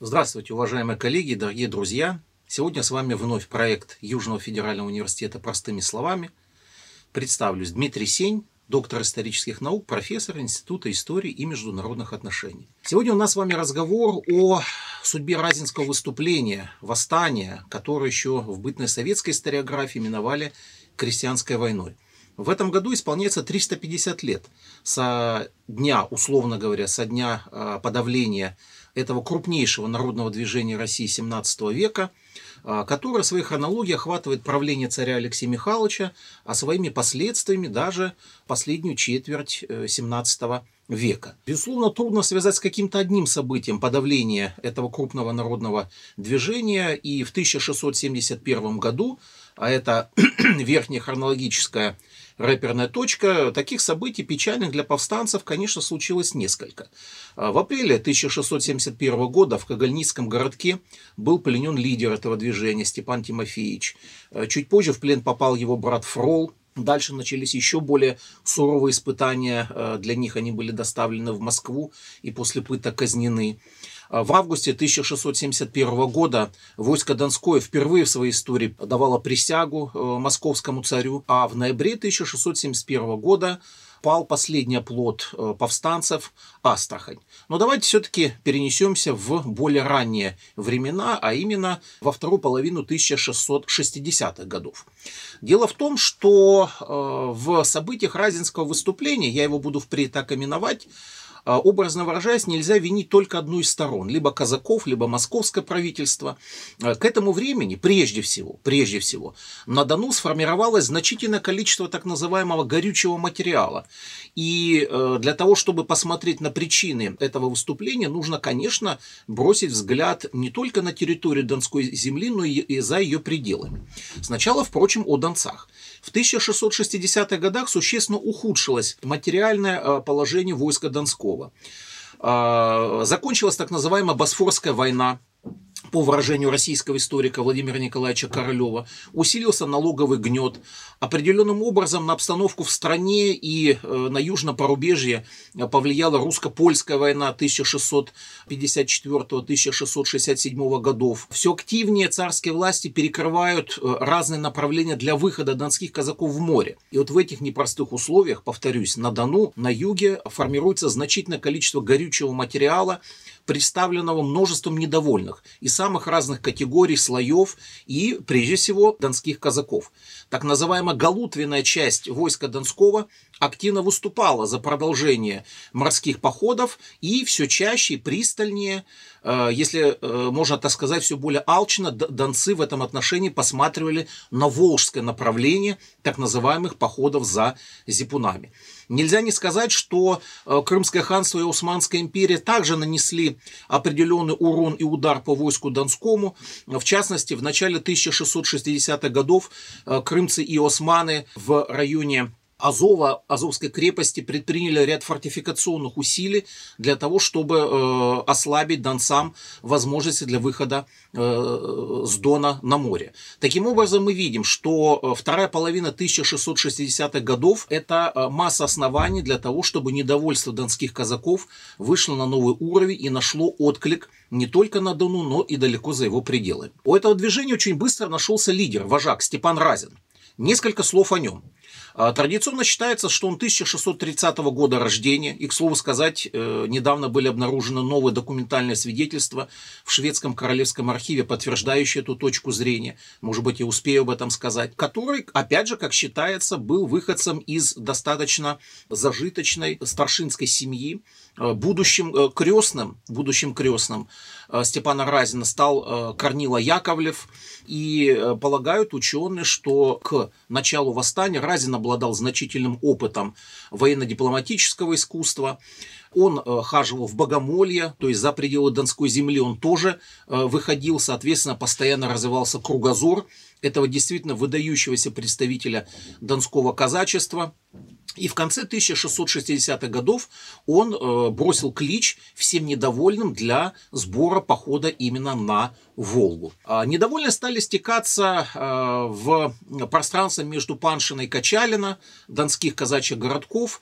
Здравствуйте, уважаемые коллеги, дорогие друзья. Сегодня с вами вновь проект Южного федерального университета «Простыми словами». Представлюсь Дмитрий Сень, доктор исторических наук, профессор Института истории и международных отношений. Сегодня у нас с вами разговор о судьбе Разинского выступления, восстания, которое еще в бытной советской историографии именовали крестьянской войной. В этом году исполняется 350 лет со дня, условно говоря, со дня а, подавления этого крупнейшего народного движения России 17 века, а, которое в своей хронологии охватывает правление царя Алексея Михайловича, а своими последствиями даже последнюю четверть 17 э, века. Безусловно, трудно связать с каким-то одним событием подавления этого крупного народного движения, и в 1671 году, а это верхняя хронологическая рэперная точка. Таких событий печальных для повстанцев, конечно, случилось несколько. А, в апреле 1671 года в Когольницком городке был пленен лидер этого движения Степан Тимофеевич. А, чуть позже в плен попал его брат Фрол, Дальше начались еще более суровые испытания. А, для них они были доставлены в Москву и после пыток казнены. В августе 1671 года войско Донское впервые в своей истории давало присягу э, московскому царю, а в ноябре 1671 года пал последний оплот э, повстанцев Астрахань. Но давайте все-таки перенесемся в более ранние времена, а именно во вторую половину 1660-х годов. Дело в том, что э, в событиях Разинского выступления, я его буду впредь так именовать, а, образно выражаясь, нельзя винить только одну из сторон, либо казаков, либо московское правительство. А, к этому времени, прежде всего, прежде всего, на Дону сформировалось значительное количество так называемого горючего материала. И э, для того, чтобы посмотреть на причины этого выступления, нужно, конечно, бросить взгляд не только на территорию Донской земли, но и за ее пределами. Сначала, впрочем, о Донцах. В 1660-х годах существенно ухудшилось материальное э, положение войска Донского. А, закончилась так называемая Босфорская война, по выражению российского историка Владимира Николаевича Королева, усилился налоговый гнет. Определенным образом на обстановку в стране и э, на южном порубежье повлияла русско-польская война 1654-1667 годов. Все активнее царские власти перекрывают э, разные направления для выхода донских казаков в море. И вот в этих непростых условиях, повторюсь, на Дону, на юге формируется значительное количество горючего материала, представленного множеством недовольных из самых разных категорий, слоев и, прежде всего, донских казаков. Так называемая галутвенная часть войска Донского активно выступала за продолжение морских походов и все чаще и пристальнее, э, если э, можно так сказать, все более алчно, донцы в этом отношении посматривали на волжское направление так называемых походов за зипунами. Нельзя не сказать, что э, Крымское ханство и Османская империя также нанесли определенный урон и удар по войску Донскому. В частности, в начале 1660-х годов э, крымцы и османы в районе Азова, Азовской крепости предприняли ряд фортификационных усилий для того, чтобы э, ослабить донцам возможности для выхода э, с Дона на море. Таким образом, мы видим, что э, вторая половина 1660-х годов – это э, масса оснований для того, чтобы недовольство донских казаков вышло на новый уровень и нашло отклик не только на Дону, но и далеко за его пределы. У этого движения очень быстро нашелся лидер, вожак Степан Разин. Несколько слов о нем. А, традиционно считается, что он 1630 года рождения, и, к слову сказать, э, недавно были обнаружены новые документальные свидетельства в шведском королевском архиве, подтверждающие эту точку зрения, может быть, я успею об этом сказать, который, опять же, как считается, был выходцем из достаточно зажиточной старшинской семьи, будущим э, крестным, будущим крестным Степана Разина стал Корнила Яковлев, и полагают ученые, что к началу восстания Разин обладал значительным опытом военно-дипломатического искусства. Он э, хаживал в богомолье, то есть за пределы Донской земли. Он тоже э, выходил, соответственно, постоянно развивался кругозор этого действительно выдающегося представителя донского казачества. И в конце 1660-х годов он э, бросил клич всем недовольным для сбора похода именно на Волгу. А недовольные стали стекаться э, в пространство между Паншиной и Качалина, донских казачьих городков,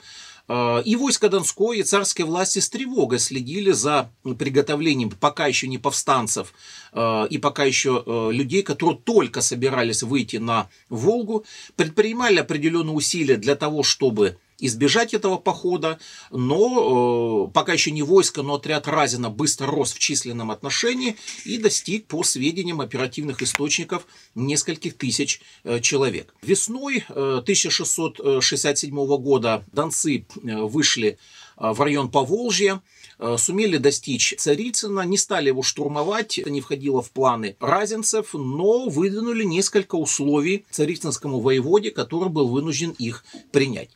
и войско Донское, и царские власти с тревогой следили за приготовлением пока еще не повстанцев э, и пока еще э, людей, которые только собирались выйти на Волгу, предпринимали определенные усилия для того, чтобы избежать этого похода, но э, пока еще не войско, но отряд Разина быстро рос в численном отношении и достиг, по сведениям оперативных источников, нескольких тысяч э, человек. Весной э, 1667 года донцы э, вышли э, в район Поволжья, э, сумели достичь Царицына, не стали его штурмовать, это не входило в планы разинцев, но выдвинули несколько условий царицынскому воеводе, который был вынужден их принять.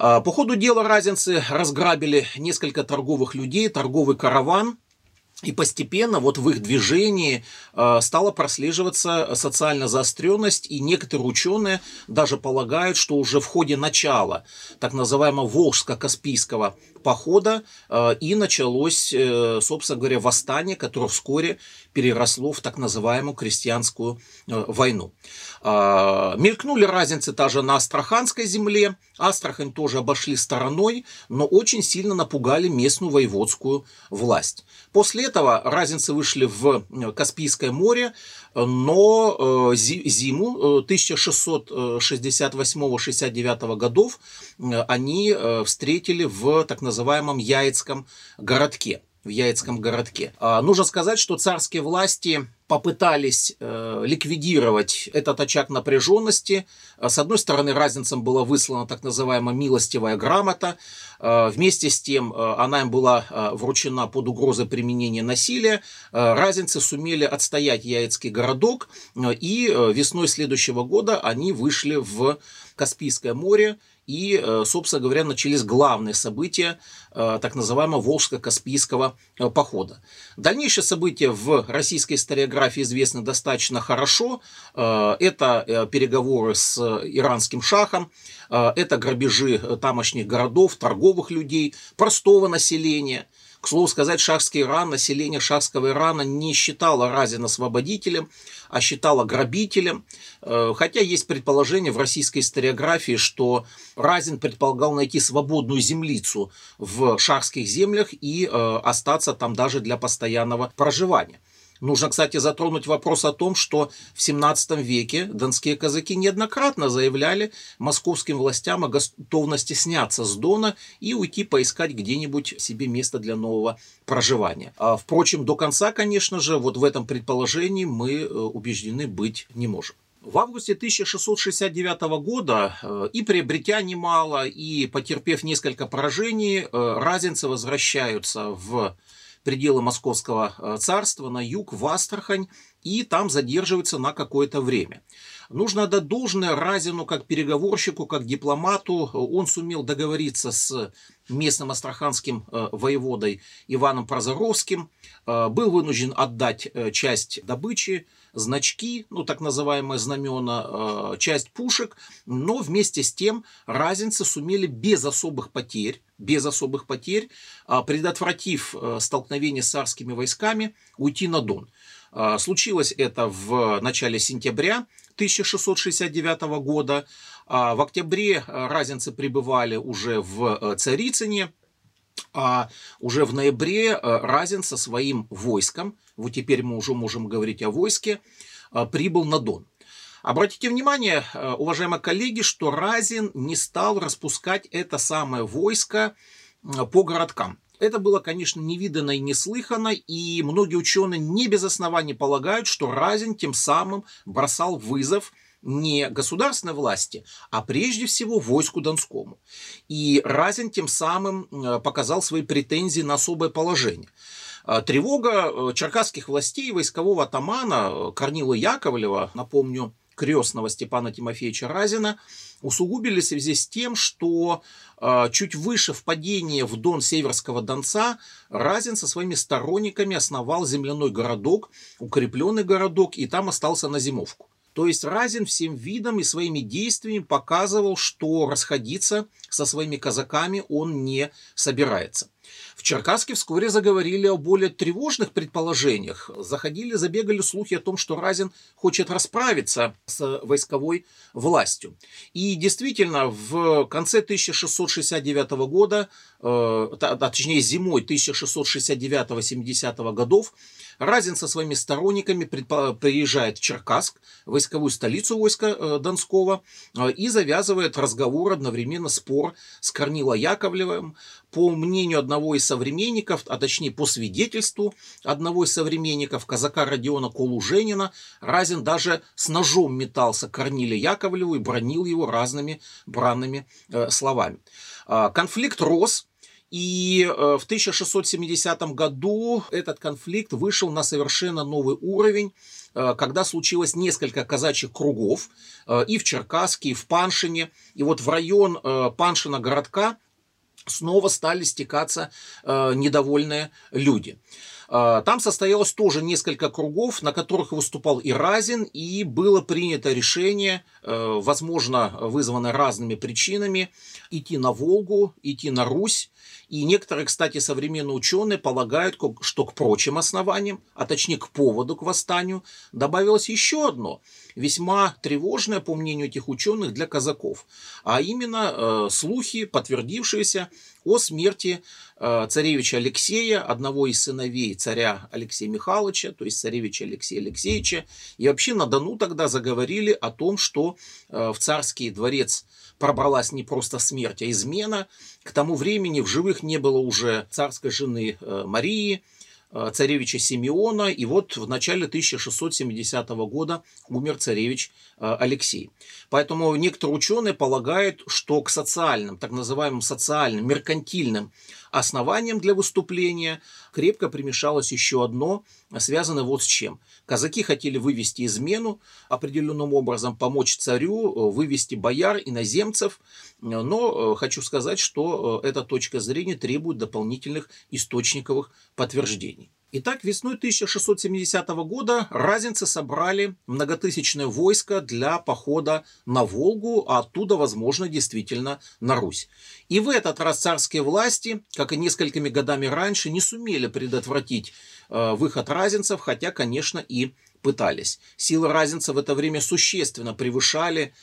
А, по ходу дела разинцы разграбили несколько торговых людей, торговый караван, и постепенно вот в их движении э, стала прослеживаться социальная заостренность, и некоторые ученые даже полагают, что уже в ходе начала так называемого Волжско-Каспийского похода э, и началось, э, собственно говоря, восстание, которое вскоре переросло в так называемую крестьянскую войну. Мелькнули разницы даже на Астраханской земле. Астрахань тоже обошли стороной, но очень сильно напугали местную воеводскую власть. После этого разницы вышли в э, Каспийское море, но э, зиму 1668-69 э, годов они встретили в так называемом Яицком городке в Яицком городке. А, нужно сказать, что царские власти попытались э, ликвидировать этот очаг напряженности. С одной стороны, разницам была выслана так называемая милостивая грамота. Э, вместе с тем, э, она им была э, вручена под угрозой применения насилия. Э, разницы сумели отстоять Яицкий городок, э, и э, весной следующего года они вышли в Каспийское море и, э, собственно говоря, начались главные события э, так называемого Волжско-Каспийского э, похода. Дальнейшие события в российской историографии известны достаточно хорошо. Это переговоры с иранским шахом, это грабежи тамошних городов, торговых людей, простого населения – к слову сказать, шахский Иран, население шахского Ирана не считало Разина освободителем, а считало грабителем. Э, хотя есть предположение в российской историографии, что Разин предполагал найти свободную землицу в шахских землях и э, остаться там даже для постоянного проживания. Нужно, кстати, затронуть вопрос о том, что в 17 веке донские казаки неоднократно заявляли московским властям о готовности сняться с Дона и уйти поискать где-нибудь себе место для нового проживания. А, впрочем, до конца, конечно же, вот в этом предположении мы э, убеждены быть не можем. В августе 1669 года э, и приобретя немало, и потерпев несколько поражений, э, разинцы возвращаются в пределы Московского э, царства, на юг, в Астрахань, и там задерживается на какое-то время. Нужно отдать должное Разину как переговорщику, как дипломату. Он сумел договориться с местным астраханским э, воеводой Иваном Прозоровским, э, был вынужден отдать часть добычи, значки, ну так называемые знамена, часть пушек, но вместе с тем разинцы сумели без особых потерь без особых потерь, а, предотвратив э, столкновение с царскими войсками, уйти на Дон. Случилось это в начале сентября 1669 года. В октябре э, разинцы пребывали уже в э, Царицыне, а уже в ноябре Разин со своим войском, вот теперь мы уже можем говорить о войске, прибыл на Дон. Обратите внимание, э, уважаемые коллеги, что Разин не стал распускать это самое войско по городкам. Это было, конечно, невиданно и неслыханно, и многие ученые не без оснований полагают, что Разин тем самым бросал вызов не государственной власти, а прежде всего войску Донскому. И Разин тем самым показал свои претензии на особое положение. Э, тревога черкасских властей войскового атамана Корнила Яковлева, напомню, крестного Степана Тимофеевича Разина усугубили в связи с тем, что э, чуть выше впадения в Дон Северского Донца Разин со своими сторонниками основал земляной городок, укрепленный городок, и там остался на зимовку. То есть Разин всем видом и своими действиями показывал, что расходиться со своими казаками он не собирается. В Черкасске вскоре заговорили о более тревожных предположениях. Заходили, забегали слухи о том, что Разин хочет расправиться с войсковой властью. И действительно, в конце 1669 года, э, точнее зимой 1669-70 годов, Разин со своими сторонниками приезжает в Черкасск, войсковую столицу войска э, Донского, э, и завязывает разговор, одновременно спор с Корнило Яковлевым. По мнению одного из современников, а точнее по свидетельству одного из современников, казака Родиона Колуженина, Разин даже с ножом метался к Корниле Яковлеву и бронил его разными бранными э, словами. Э, конфликт рос, и э, в 1670 году этот конфликт вышел на совершенно новый уровень, э, когда случилось несколько казачьих кругов э, и в Черкасске, и в Паншине. И вот в район Паншина городка снова стали стекаться недовольные люди. Там состоялось тоже несколько кругов, на которых выступал и Разин, и было принято решение, возможно, вызванное разными причинами, идти на Волгу, идти на Русь, и некоторые, кстати, современные ученые полагают, что к прочим основаниям, а точнее к поводу к восстанию, добавилось еще одно, весьма тревожное, по мнению этих ученых, для казаков, а именно э, слухи, подтвердившиеся о смерти э, царевича Алексея, одного из сыновей царя Алексея Михайловича, то есть царевича Алексея Алексеевича. И вообще на Дону тогда заговорили о том, что э, в царский дворец пробралась не просто смерть, а измена. К тому времени в живых не было уже царской жены Марии, царевича Симеона, и вот в начале 1670 года умер царевич э, Алексей. Поэтому некоторые ученые полагают, что к социальным, так называемым социальным, меркантильным основанием для выступления крепко примешалось еще одно, связанное вот с чем. Казаки хотели вывести измену, определенным образом помочь царю, вывести бояр, иноземцев, но э, хочу сказать, что э, эта точка зрения требует дополнительных источниковых подтверждений. Итак, весной 1670 года разинцы собрали многотысячное войско для похода на Волгу, а оттуда, возможно, действительно на Русь. И в этот раз царские власти, как и несколькими годами раньше, не сумели предотвратить э, выход разинцев, хотя, конечно, и пытались. Силы разинцев в это время существенно превышали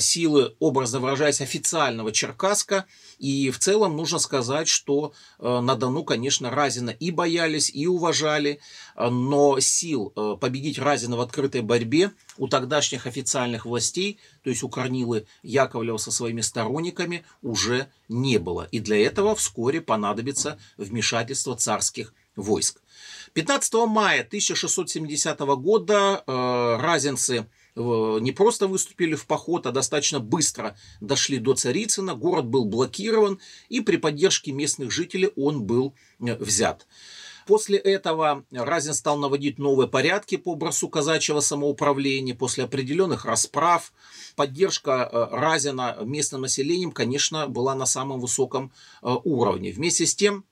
силы, образно выражаясь, официального Черкаска. И в целом нужно сказать, что э, на Дону, конечно, Разина и боялись, и уважали, э, но сил победить Разина в открытой борьбе у тогдашних официальных властей, то есть у Корнилы Яковлева со своими сторонниками, уже не было. И для этого вскоре понадобится вмешательство царских войск. 15 мая 1670 года э, разинцы не просто выступили в поход, а достаточно быстро дошли до Царицына. Город был блокирован, и при поддержке местных жителей он был э, взят. После этого Разин стал наводить новые порядки по образцу казачьего самоуправления. После определенных расправ поддержка э, Разина местным населением, конечно, была на самом высоком э, уровне. Вместе с тем,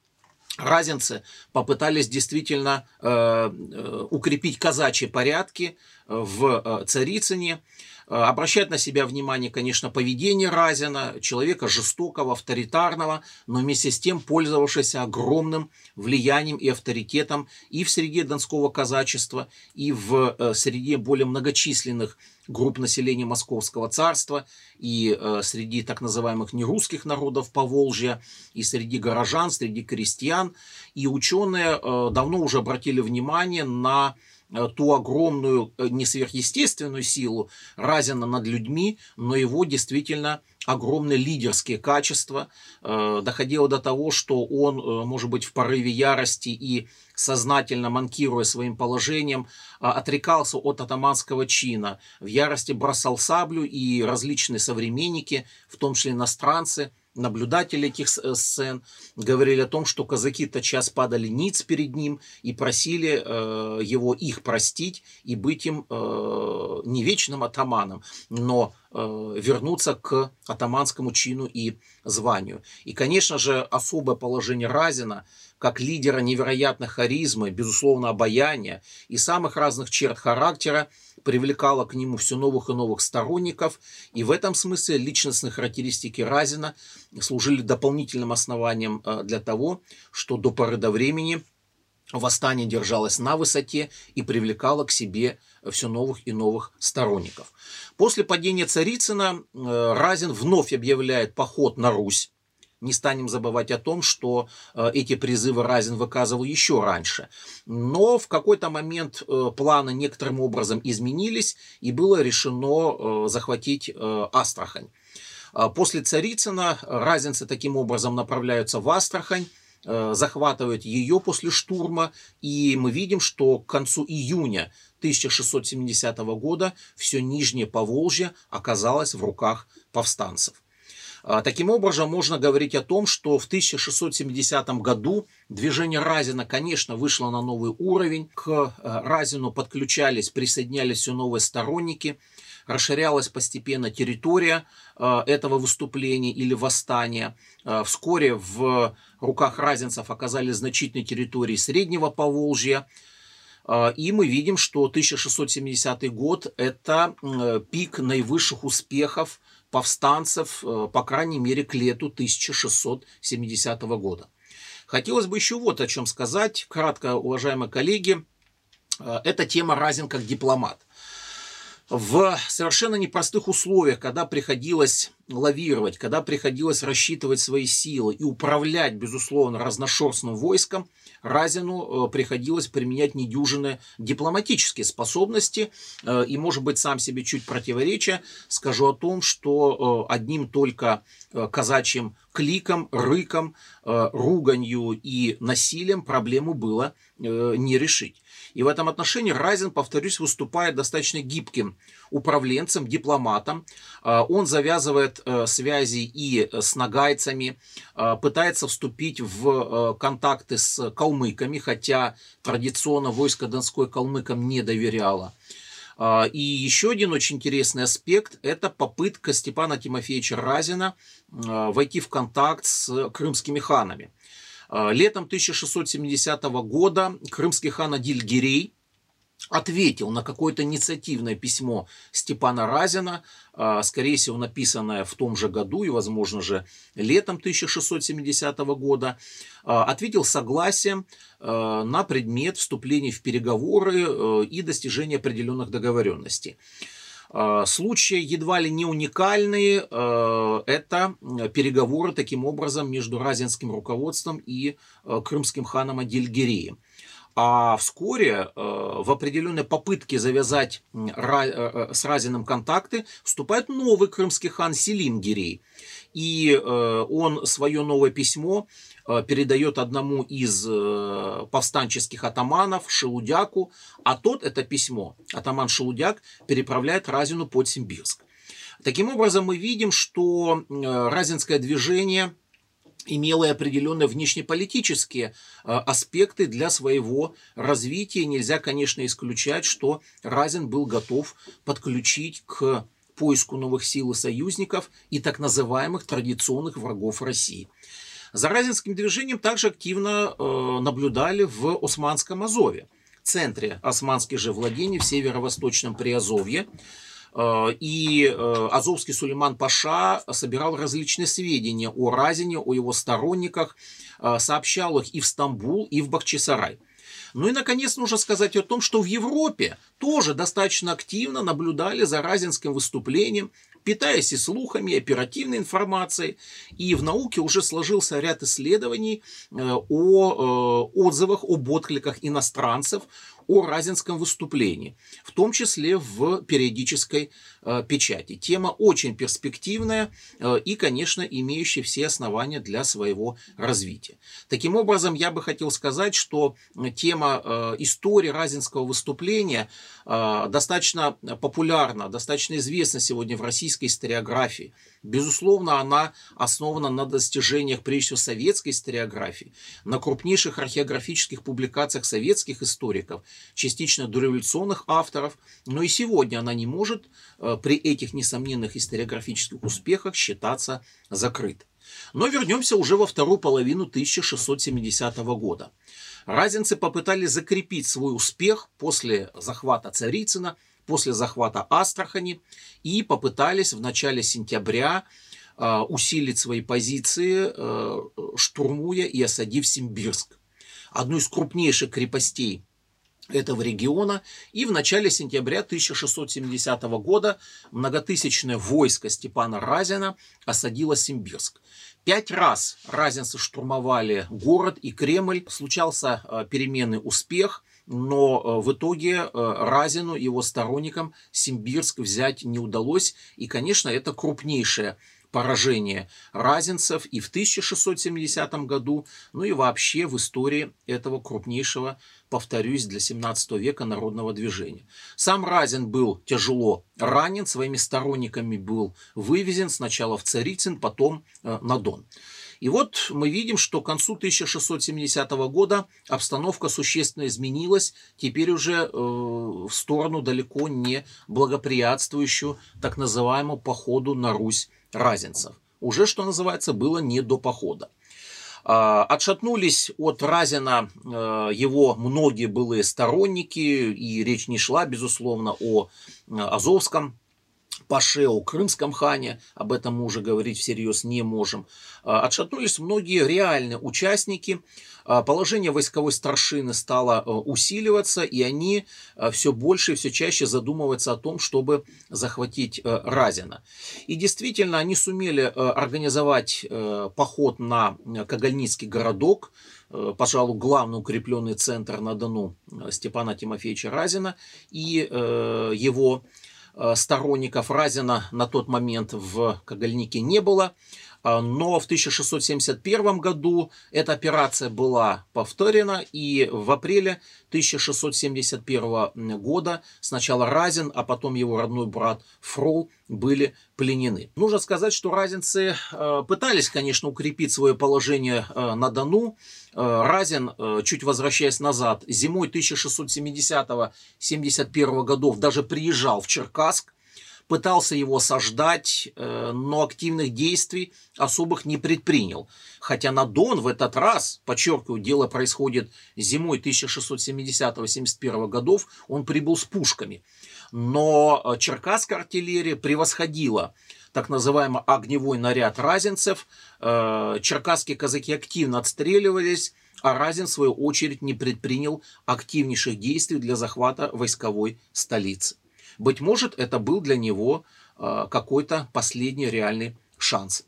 Разинцы попытались действительно э, э, укрепить казачьи порядки в э, Царицыне, э, обращать на себя внимание, конечно, поведение Разина, человека жестокого, авторитарного, но вместе с тем пользовавшегося огромным влиянием и авторитетом и в среде донского казачества, и в среде более многочисленных групп населения Московского царства, и среди так называемых нерусских народов Поволжья, и среди горожан, среди крестьян. И ученые давно уже обратили внимание на Э, ту огромную э, не сверхъестественную силу Разина над людьми, но его действительно огромные лидерские качества. Э, доходило до того, что он, может быть, в порыве ярости и сознательно манкируя своим положением, отрекался от атаманского чина, в ярости бросал саблю, и различные современники, в том числе иностранцы, наблюдатели этих сцен говорили о том, что казаки тотчас падали ниц перед ним и просили э, его их простить и быть им э, не вечным атаманом, но вернуться к атаманскому чину и званию. И, конечно же, особое положение Разина как лидера невероятной харизмы, безусловно, обаяния и самых разных черт характера привлекало к нему все новых и новых сторонников. И в этом смысле личностные характеристики Разина служили дополнительным основанием для того, что до поры до времени – восстание держалось на высоте и привлекало к себе все новых и новых сторонников. После падения Царицына э, Разин вновь объявляет поход на Русь. Не станем забывать о том, что э, эти призывы Разин выказывал еще раньше. Но в какой-то момент э, планы некоторым образом изменились, и было решено захватить Астрахань. После Царицына разинцы таким образом направляются в Астрахань, захватывает ее после штурма, и мы видим, что к концу июня 1670 года все Нижнее Поволжье оказалось в руках повстанцев. А, таким образом, можно говорить о том, что в 1670 году движение Разина, конечно, вышло на новый уровень. К э, Разину подключались, присоединялись все новые сторонники – расширялась постепенно территория э, этого выступления или восстания. Э, вскоре в руках разинцев оказались значительные территории Среднего Поволжья. Э, и мы видим, что 1670 год – это пик наивысших успехов повстанцев, по крайней мере, к лету 1670 года. Хотелось бы еще вот о чем сказать. Кратко, уважаемые коллеги, эта тема разин как дипломат в совершенно непростых условиях, когда приходилось лавировать, когда приходилось рассчитывать свои силы и управлять, безусловно, разношерстным войском, Разину э, приходилось применять недюжинные дипломатические способности. Э, и, может быть, сам себе чуть противоречия, скажу о том, что э, одним только казачьим кликом, рыком, руганью и насилием проблему было не решить. И в этом отношении Райзен, повторюсь, выступает достаточно гибким управленцем, дипломатом. А, он завязывает э, связи и с нагайцами, пытается вступить в э, контакты с калмыками, хотя традиционно войско Донской калмыкам не доверяло. И еще один очень интересный аспект – это попытка Степана Тимофеевича Разина войти в контакт с крымскими ханами. А, летом 1670 года крымский хан Адиль Гирей ответил на какое-то инициативное письмо Степана Разина, а, скорее всего, написанное в том же году и, возможно же, летом 1670 года, а, ответил согласием на предмет вступления в переговоры э, и достижения определенных договоренностей. А, случаи едва ли не уникальные. А, это переговоры таким образом между разинским руководством и а, крымским ханом Адильгереем. А вскоре в определенной попытке завязать с Разиным контакты вступает новый крымский хан Селим Гирей. И он свое новое письмо Э, передает одному из э, повстанческих атаманов Шелудяку, а тот это письмо, атаман Шелудяк, переправляет Разину под Симбирск. Таким образом, мы видим, что э, Разинское движение имело определенные внешнеполитические аспекты для своего развития. Нельзя, конечно, исключать, что Разин был готов подключить к поиску новых сил и союзников и так называемых традиционных врагов России. За разинским движением также активно э, наблюдали в Османском Азове, центре османских же владений в северо-восточном Приазовье. Э, и э, Азовский Сулейман Паша собирал различные сведения о Разине, о его сторонниках, сообщал их и в Стамбул, и в Бахчисарай. Ну и, наконец, нужно сказать о том, что в Европе тоже достаточно активно наблюдали за разинским выступлением питаясь и слухами, и оперативной информацией. И в науке уже сложился ряд исследований э, о э, отзывах, об откликах иностранцев о разинском выступлении, в том числе в периодической э, печати. Тема очень перспективная э, и, конечно, имеющая все основания для своего развития. Таким образом, я бы хотел сказать, что тема э, истории разинского выступления достаточно популярна, достаточно известна сегодня в российской историографии. Безусловно, она основана на достижениях, прежде всего, советской историографии, на крупнейших археографических публикациях советских историков, частично дореволюционных авторов, но и сегодня она не может э, при этих несомненных историографических успехах считаться закрыт. Но вернемся уже во вторую половину 1670 года. Разинцы попытались закрепить свой успех после захвата Царицына, после захвата Астрахани и попытались в начале сентября э, усилить свои позиции, э, штурмуя и осадив Симбирск, одну из крупнейших крепостей этого региона. И в начале сентября 1670 года многотысячное войско Степана Разина осадило Симбирск. Пять раз разинцы штурмовали город и Кремль. Случался э, переменный успех, но э, в итоге э, Разину его сторонникам Симбирск взять не удалось. И, конечно, это крупнейшее поражение разинцев и в 1670 году, ну и вообще в истории этого крупнейшего, повторюсь, для 17 века народного движения. Сам Разин был тяжело ранен, своими сторонниками был вывезен сначала в Царицын, потом э, на Дон. И вот мы видим, что к концу 1670 года обстановка существенно изменилась, теперь уже э, в сторону далеко не благоприятствующую так называемому походу на Русь разинцев. Уже, что называется, было не до похода. А, отшатнулись от Разина э, его многие былые сторонники, и речь не шла, безусловно, о э, Азовском Паше, о Крымском хане, об этом мы уже говорить всерьез не можем, а, отшатнулись многие реальные участники. А, положение войсковой старшины стало э, усиливаться, и они э, все больше и все чаще задумываются о том, чтобы захватить э, Разина. И действительно, они сумели организовать поход на Кагальницкий городок, пожалуй, главный укрепленный центр на Дону Степана Тимофеевича Разина и его сторонников Разина на тот момент в Кагальнике не было. А, но в 1671 году эта операция была повторена, и в апреле 1671 года сначала Разин, а потом его родной брат Фрол были пленены. Нужно сказать, что разинцы э, пытались, конечно, укрепить свое положение э, на Дону. Э, Разин, чуть возвращаясь назад, зимой 1670-71 годов даже приезжал в Черкасск, пытался его сождать, э, но активных действий особых не предпринял. Хотя на Дон в этот раз, подчеркиваю, дело происходит зимой 1670-71 годов, он прибыл с пушками. Но э, черкасская артиллерия превосходила так называемый огневой наряд разинцев. Э, черкасские казаки активно отстреливались, а Разин, в свою очередь, не предпринял активнейших действий для захвата войсковой столицы. Быть может, это был для него а, какой-то последний реальный шанс.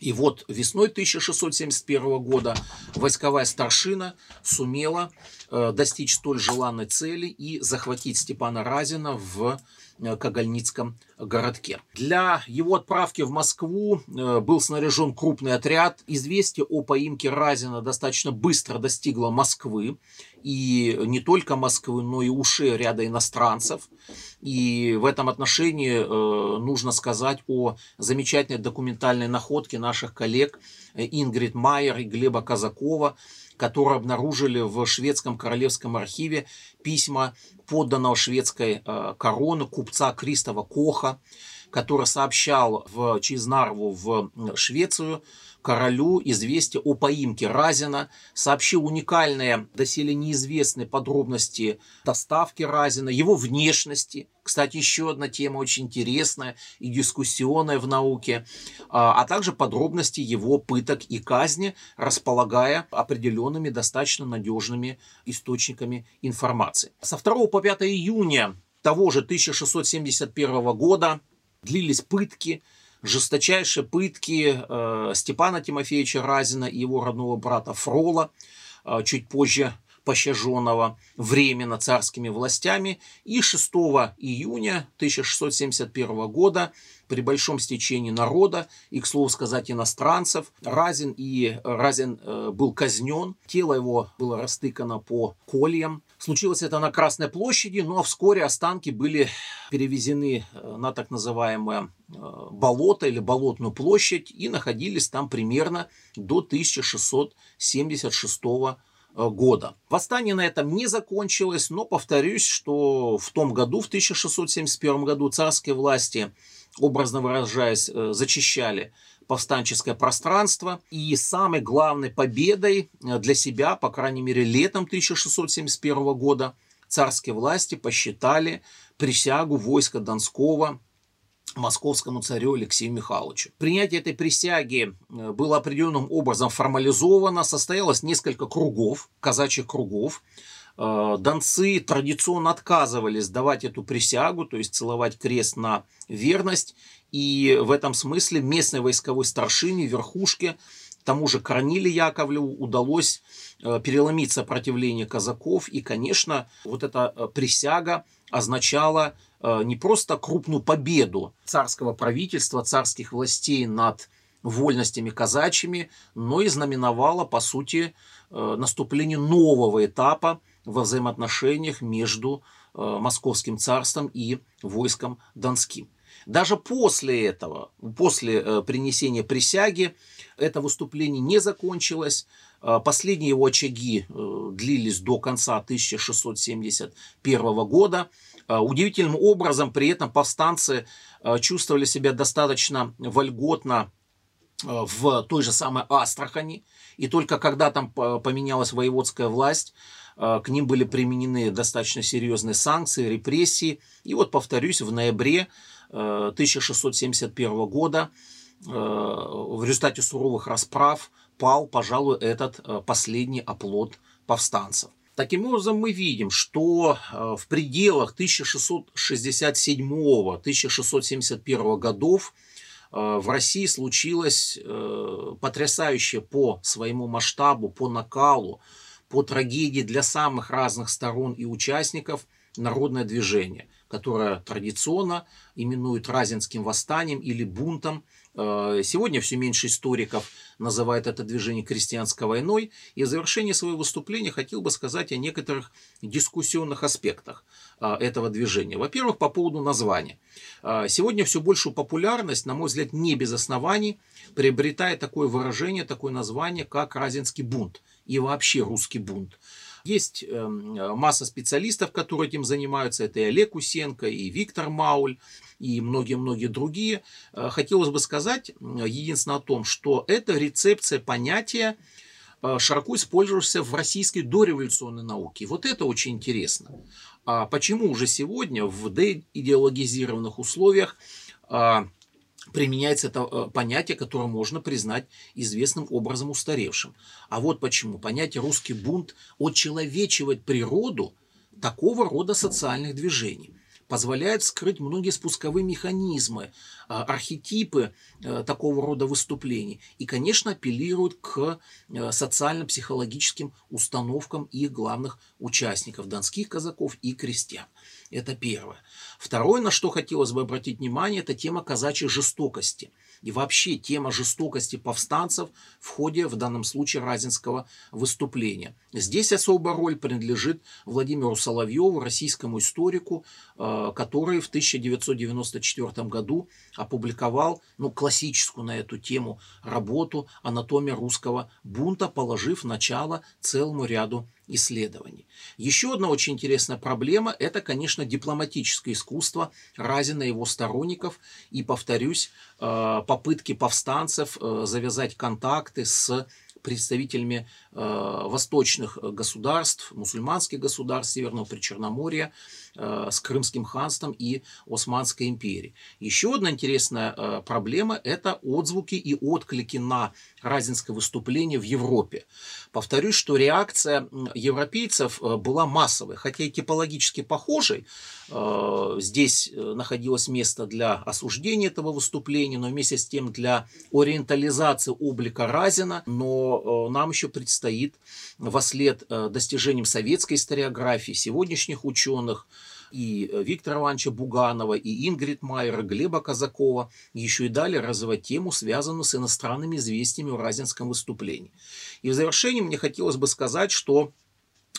И вот весной 1671 года войсковая старшина сумела э, достичь столь желанной цели и захватить Степана Разина в Э, Кагальницком городке. Для его отправки в Москву был снаряжен крупный отряд. Известие о поимке Разина достаточно быстро достигло Москвы. И не только Москвы, но и ушей ряда иностранцев. И в этом отношении э, нужно сказать о замечательной документальной находке наших коллег Ингрид Майер и Глеба Казакова, которые обнаружили в шведском королевском архиве письма подданного шведской э, короны купца Кристова Коха, который сообщал в, через Нарву в Швецию королю известие о поимке Разина, сообщил уникальные, доселе неизвестные подробности доставки Разина, его внешности. Кстати, еще одна тема очень интересная и дискуссионная в науке, а, а также подробности его пыток и казни, располагая определенными достаточно надежными источниками информации. Со 2 по 5 июня того же 1671 года длились пытки, жесточайшие пытки э, Степана Тимофеевича Разина и его родного брата Фрола, э, чуть позже пощаженного временно царскими властями. И 6 июня 1671 года при большом стечении народа и, к слову сказать, иностранцев, Разин, и, Разин э, был казнен, тело его было растыкано по кольям. Случилось это на Красной площади, но вскоре останки были перевезены э, на так называемое э, болото или болотную площадь и находились там примерно до 1676 года. Восстание на этом не закончилось, но повторюсь, что в том году, в 1671 году, царские власти, образно выражаясь, зачищали повстанческое пространство. И самой главной победой для себя, по крайней мере летом 1671 года, царские власти посчитали присягу войска Донского московскому царю Алексею Михайловичу. Принятие этой присяги э, было определенным образом формализовано, состоялось несколько кругов, казачьих кругов. Э, донцы традиционно отказывались давать эту присягу, то есть целовать крест на верность. И в этом смысле местной войсковой старшине, верхушке, тому же Корниле Яковлеву удалось э, переломить сопротивление казаков. И, конечно, вот эта присяга означала Э, не просто крупную победу царского правительства, царских властей над вольностями казачьими, но и знаменовала, по сути, э, наступление нового этапа во взаимоотношениях между э, Московским царством и войском Донским. Даже после этого, после принесения присяги, это выступление не закончилось. Последние его очаги длились до конца 1671 года. Удивительным образом при этом повстанцы чувствовали себя достаточно вольготно в той же самой Астрахани. И только когда там поменялась воеводская власть, к ним были применены достаточно серьезные санкции, репрессии. И вот, повторюсь, в ноябре 1671 года в результате суровых расправ пал, пожалуй, этот последний оплот повстанцев. Таким образом, мы видим, что э, в пределах 1667-1671 годов э, в России случилось э, потрясающее по своему масштабу, по накалу, по трагедии для самых разных сторон и участников народное движение, которое традиционно именуют Разинским восстанием или бунтом Э, сегодня все меньше историков называют это движение крестьянской войной. И в завершении своего выступления хотел бы сказать о некоторых дискуссионных аспектах э, этого движения. Во-первых, по поводу названия. Э, сегодня все большую популярность, на мой взгляд, не без оснований, приобретает такое выражение, такое название, как Разинский бунт и вообще русский бунт. Есть масса специалистов, которые этим занимаются. Это и Олег Усенко, и Виктор Мауль, и многие-многие другие. Э, хотелось бы сказать единственное о том, что это рецепция понятия, э, широко использовавшегося в российской дореволюционной науке. Вот это очень интересно. А почему уже сегодня в деидеологизированных условиях а, применяется это э, понятие, которое можно признать известным образом устаревшим. А вот почему. Понятие «русский бунт» очеловечивает природу такого рода социальных движений позволяет скрыть многие спусковые механизмы, а, архетипы э, такого рода выступлений и, конечно, апеллирует к э, социально-психологическим установкам их главных участников, донских казаков и крестьян. Это первое. Второе, на что хотелось бы обратить внимание, это тема казачьей жестокости – и вообще тема жестокости повстанцев в ходе, в данном случае, Разинского выступления. Здесь особая роль принадлежит Владимиру Соловьеву, российскому историку, э, который в 1994 году опубликовал ну, классическую на эту тему работу «Анатомия русского бунта», положив начало целому ряду исследований. Еще одна очень интересная проблема – это, конечно, дипломатическое искусство Разина и его сторонников. И, повторюсь, э, попытки повстанцев э, завязать контакты с представителями э, восточных государств, мусульманских государств Северного Причерноморья, с Крымским ханством и Османской империей. Еще одна интересная э, проблема – это отзвуки и отклики на разинское выступление в Европе. Повторюсь, что реакция европейцев была массовой, хотя и типологически похожей. Здесь находилось место для осуждения этого выступления, но вместе с тем для ориентализации облика Разина. Но нам еще предстоит во след достижениям советской историографии, сегодняшних ученых, и Виктора Ивановича Буганова, и Ингрид Майера, Глеба Казакова, еще и далее развивать тему, связанную с иностранными известиями о Разинском выступлении. И в завершении мне хотелось бы сказать, что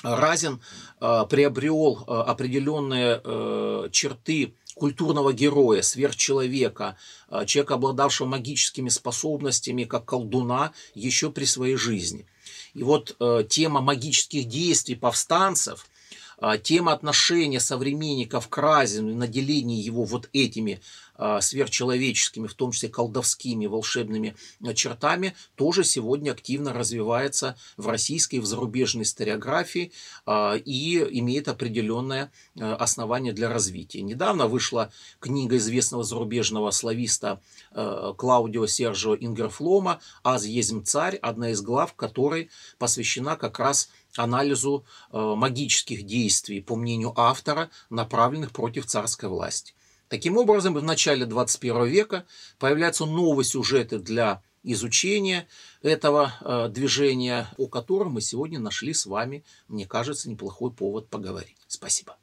Разин э, приобрел э, определенные э, черты культурного героя, сверхчеловека, человека, обладавшего магическими способностями, как колдуна, еще при своей жизни. И вот э, тема магических действий повстанцев – тема отношения современников к Разину и наделения его вот этими а, сверхчеловеческими, в том числе колдовскими, волшебными а, чертами, тоже сегодня активно развивается в российской и в зарубежной историографии и имеет определенное основание для развития. Недавно вышла книга известного зарубежного слависта Клаудио Сержио Ингерфлома «Аз езм царь», одна из глав которой посвящена как раз анализу магических действий, по мнению автора, направленных против царской власти. Таким образом, в начале 21 века появляются новые сюжеты для изучения этого э, движения, о котором мы сегодня нашли с вами, мне кажется, неплохой повод поговорить. Спасибо.